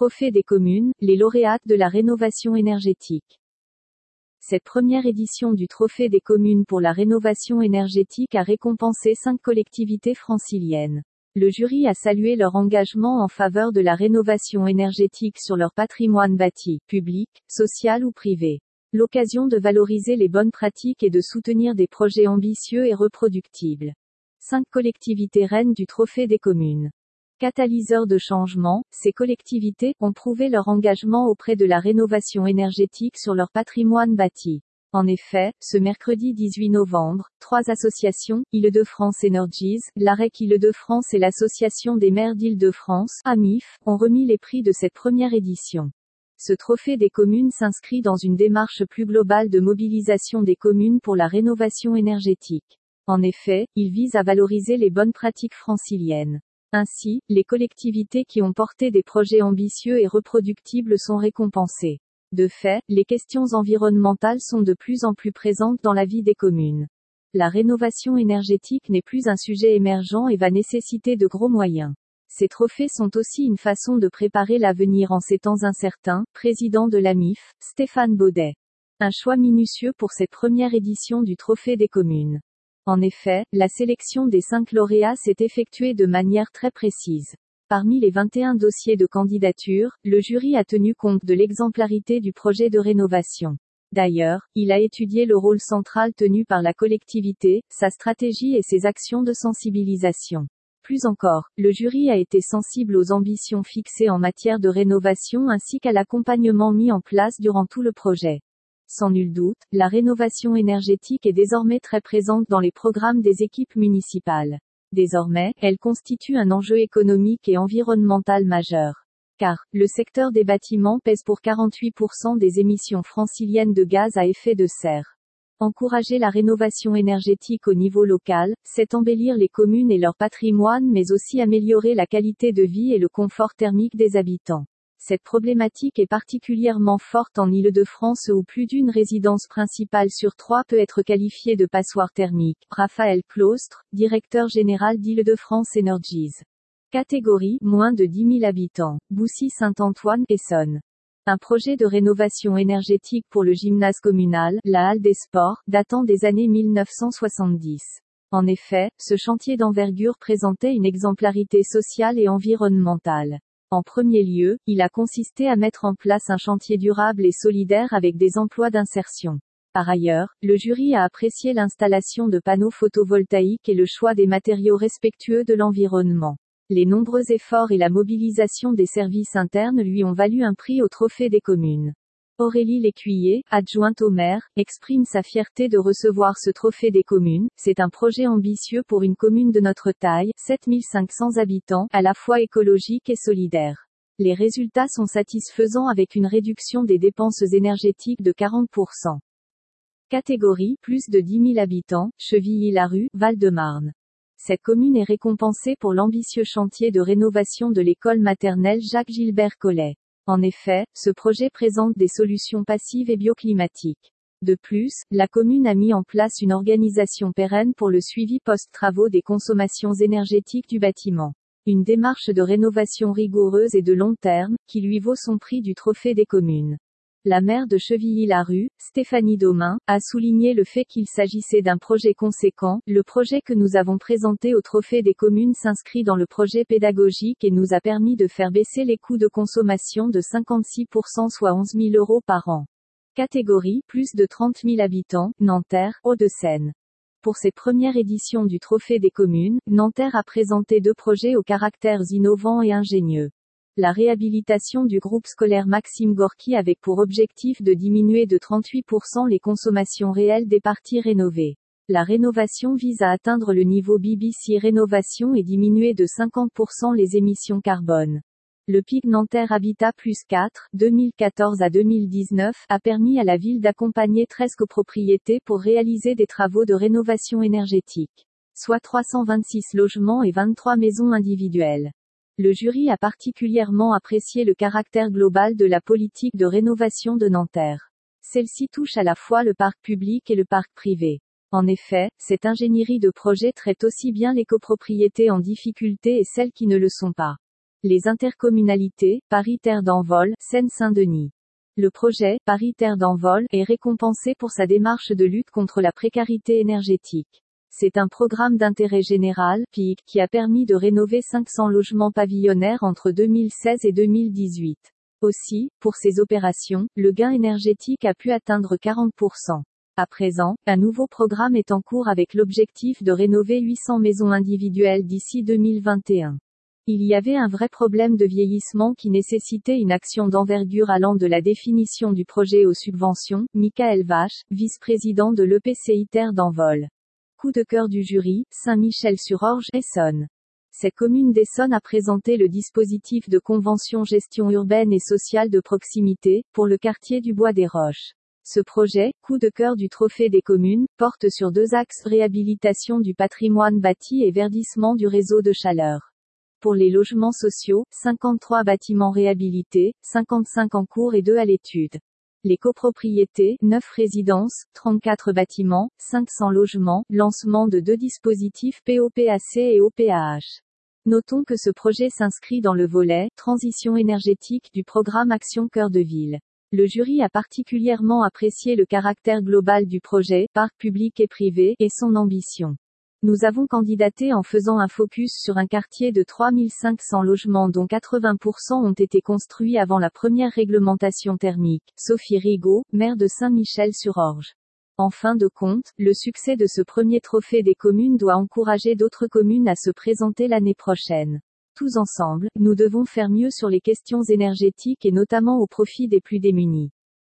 Trophée des communes, les lauréates de la rénovation énergétique. Cette première édition du Trophée des communes pour la rénovation énergétique a récompensé cinq collectivités franciliennes. Le jury a salué leur engagement en faveur de la rénovation énergétique sur leur patrimoine bâti, public, social ou privé. L'occasion de valoriser les bonnes pratiques et de soutenir des projets ambitieux et reproductibles. Cinq collectivités reines du Trophée des communes. Catalyseurs de changement, ces collectivités ont prouvé leur engagement auprès de la rénovation énergétique sur leur patrimoine bâti. En effet, ce mercredi 18 novembre, trois associations, Île-de-France Energies, l'AREC Île-de-France et l'Association des maires d'Île-de-France, AMIF, ont remis les prix de cette première édition. Ce trophée des communes s'inscrit dans une démarche plus globale de mobilisation des communes pour la rénovation énergétique. En effet, il vise à valoriser les bonnes pratiques franciliennes. Ainsi, les collectivités qui ont porté des projets ambitieux et reproductibles sont récompensées. De fait, les questions environnementales sont de plus en plus présentes dans la vie des communes. La rénovation énergétique n'est plus un sujet émergent et va nécessiter de gros moyens. Ces trophées sont aussi une façon de préparer l'avenir en ces temps incertains, président de l'AMIF, Stéphane Baudet. Un choix minutieux pour cette première édition du Trophée des communes. En effet, la sélection des cinq lauréats s'est effectuée de manière très précise. Parmi les 21 dossiers de candidature, le jury a tenu compte de l'exemplarité du projet de rénovation. D'ailleurs, il a étudié le rôle central tenu par la collectivité, sa stratégie et ses actions de sensibilisation. Plus encore, le jury a été sensible aux ambitions fixées en matière de rénovation ainsi qu'à l'accompagnement mis en place durant tout le projet. Sans nul doute, la rénovation énergétique est désormais très présente dans les programmes des équipes municipales. Désormais, elle constitue un enjeu économique et environnemental majeur. Car, le secteur des bâtiments pèse pour 48% des émissions franciliennes de gaz à effet de serre. Encourager la rénovation énergétique au niveau local, c'est embellir les communes et leur patrimoine mais aussi améliorer la qualité de vie et le confort thermique des habitants. Cette problématique est particulièrement forte en Île-de-France où plus d'une résidence principale sur trois peut être qualifiée de passoire thermique. Raphaël Claustre, directeur général d'Île-de-France Energies. Catégorie, moins de 10 000 habitants. Boussy-Saint-Antoine, Essonne. Un projet de rénovation énergétique pour le gymnase communal, la Halle des Sports, datant des années 1970. En effet, ce chantier d'envergure présentait une exemplarité sociale et environnementale. En premier lieu, il a consisté à mettre en place un chantier durable et solidaire avec des emplois d'insertion. Par ailleurs, le jury a apprécié l'installation de panneaux photovoltaïques et le choix des matériaux respectueux de l'environnement. Les nombreux efforts et la mobilisation des services internes lui ont valu un prix au trophée des communes. Aurélie Lécuyer, adjointe au maire, exprime sa fierté de recevoir ce trophée des communes. C'est un projet ambitieux pour une commune de notre taille, 7500 habitants, à la fois écologique et solidaire. Les résultats sont satisfaisants avec une réduction des dépenses énergétiques de 40%. Catégorie, plus de 10 000 habitants, Chevilly-la-Rue, Val-de-Marne. Cette commune est récompensée pour l'ambitieux chantier de rénovation de l'école maternelle Jacques-Gilbert Collet. En effet, ce projet présente des solutions passives et bioclimatiques. De plus, la commune a mis en place une organisation pérenne pour le suivi post-travaux des consommations énergétiques du bâtiment. Une démarche de rénovation rigoureuse et de long terme, qui lui vaut son prix du trophée des communes. La maire de Chevilly-la-Rue, Stéphanie Domain, a souligné le fait qu'il s'agissait d'un projet conséquent. Le projet que nous avons présenté au Trophée des communes s'inscrit dans le projet pédagogique et nous a permis de faire baisser les coûts de consommation de 56% soit 11 000 euros par an. Catégorie, plus de 30 000 habitants, Nanterre, Hauts-de-Seine. Pour cette première édition du Trophée des communes, Nanterre a présenté deux projets aux caractères innovants et ingénieux la réhabilitation du groupe scolaire Maxime Gorky avec pour objectif de diminuer de 38% les consommations réelles des parties rénovées. La rénovation vise à atteindre le niveau BBC Rénovation et diminuer de 50% les émissions carbone. Le PIC Nanterre Habitat Plus 4, 2014 à 2019, a permis à la ville d'accompagner 13 copropriétés pour réaliser des travaux de rénovation énergétique. Soit 326 logements et 23 maisons individuelles. Le jury a particulièrement apprécié le caractère global de la politique de rénovation de Nanterre. Celle-ci touche à la fois le parc public et le parc privé. En effet, cette ingénierie de projet traite aussi bien les copropriétés en difficulté et celles qui ne le sont pas. Les intercommunalités, Paris-Terre d'Envol, Seine-Saint-Denis. Le projet, Paris-Terre d'Envol, est récompensé pour sa démarche de lutte contre la précarité énergétique. C'est un programme d'intérêt général, PIC, qui a permis de rénover 500 logements pavillonnaires entre 2016 et 2018. Aussi, pour ces opérations, le gain énergétique a pu atteindre 40%. À présent, un nouveau programme est en cours avec l'objectif de rénover 800 maisons individuelles d'ici 2021. Il y avait un vrai problème de vieillissement qui nécessitait une action d'envergure allant de la définition du projet aux subventions. Michael Vache, vice-président de l'EPCI Terre d'Envol. Coup de cœur du jury, Saint-Michel-sur-Orge, Essonne. Cette commune d'Essonne a présenté le dispositif de convention gestion urbaine et sociale de proximité, pour le quartier du Bois des Roches. Ce projet, coup de cœur du Trophée des communes, porte sur deux axes réhabilitation du patrimoine bâti et verdissement du réseau de chaleur. Pour les logements sociaux, 53 bâtiments réhabilités, 55 en cours et 2 à l'étude. Les copropriétés, 9 résidences, 34 bâtiments, 500 logements, lancement de deux dispositifs POPAC et OPAH. Notons que ce projet s'inscrit dans le volet Transition énergétique du programme Action Cœur de Ville. Le jury a particulièrement apprécié le caractère global du projet, parc public et privé, et son ambition. Nous avons candidaté en faisant un focus sur un quartier de 3500 logements dont 80% ont été construits avant la première réglementation thermique. Sophie Rigaud, maire de Saint-Michel-sur-Orge. En fin de compte, le succès de ce premier trophée des communes doit encourager d'autres communes à se présenter l'année prochaine. Tous ensemble, nous devons faire mieux sur les questions énergétiques et notamment au profit des plus démunis.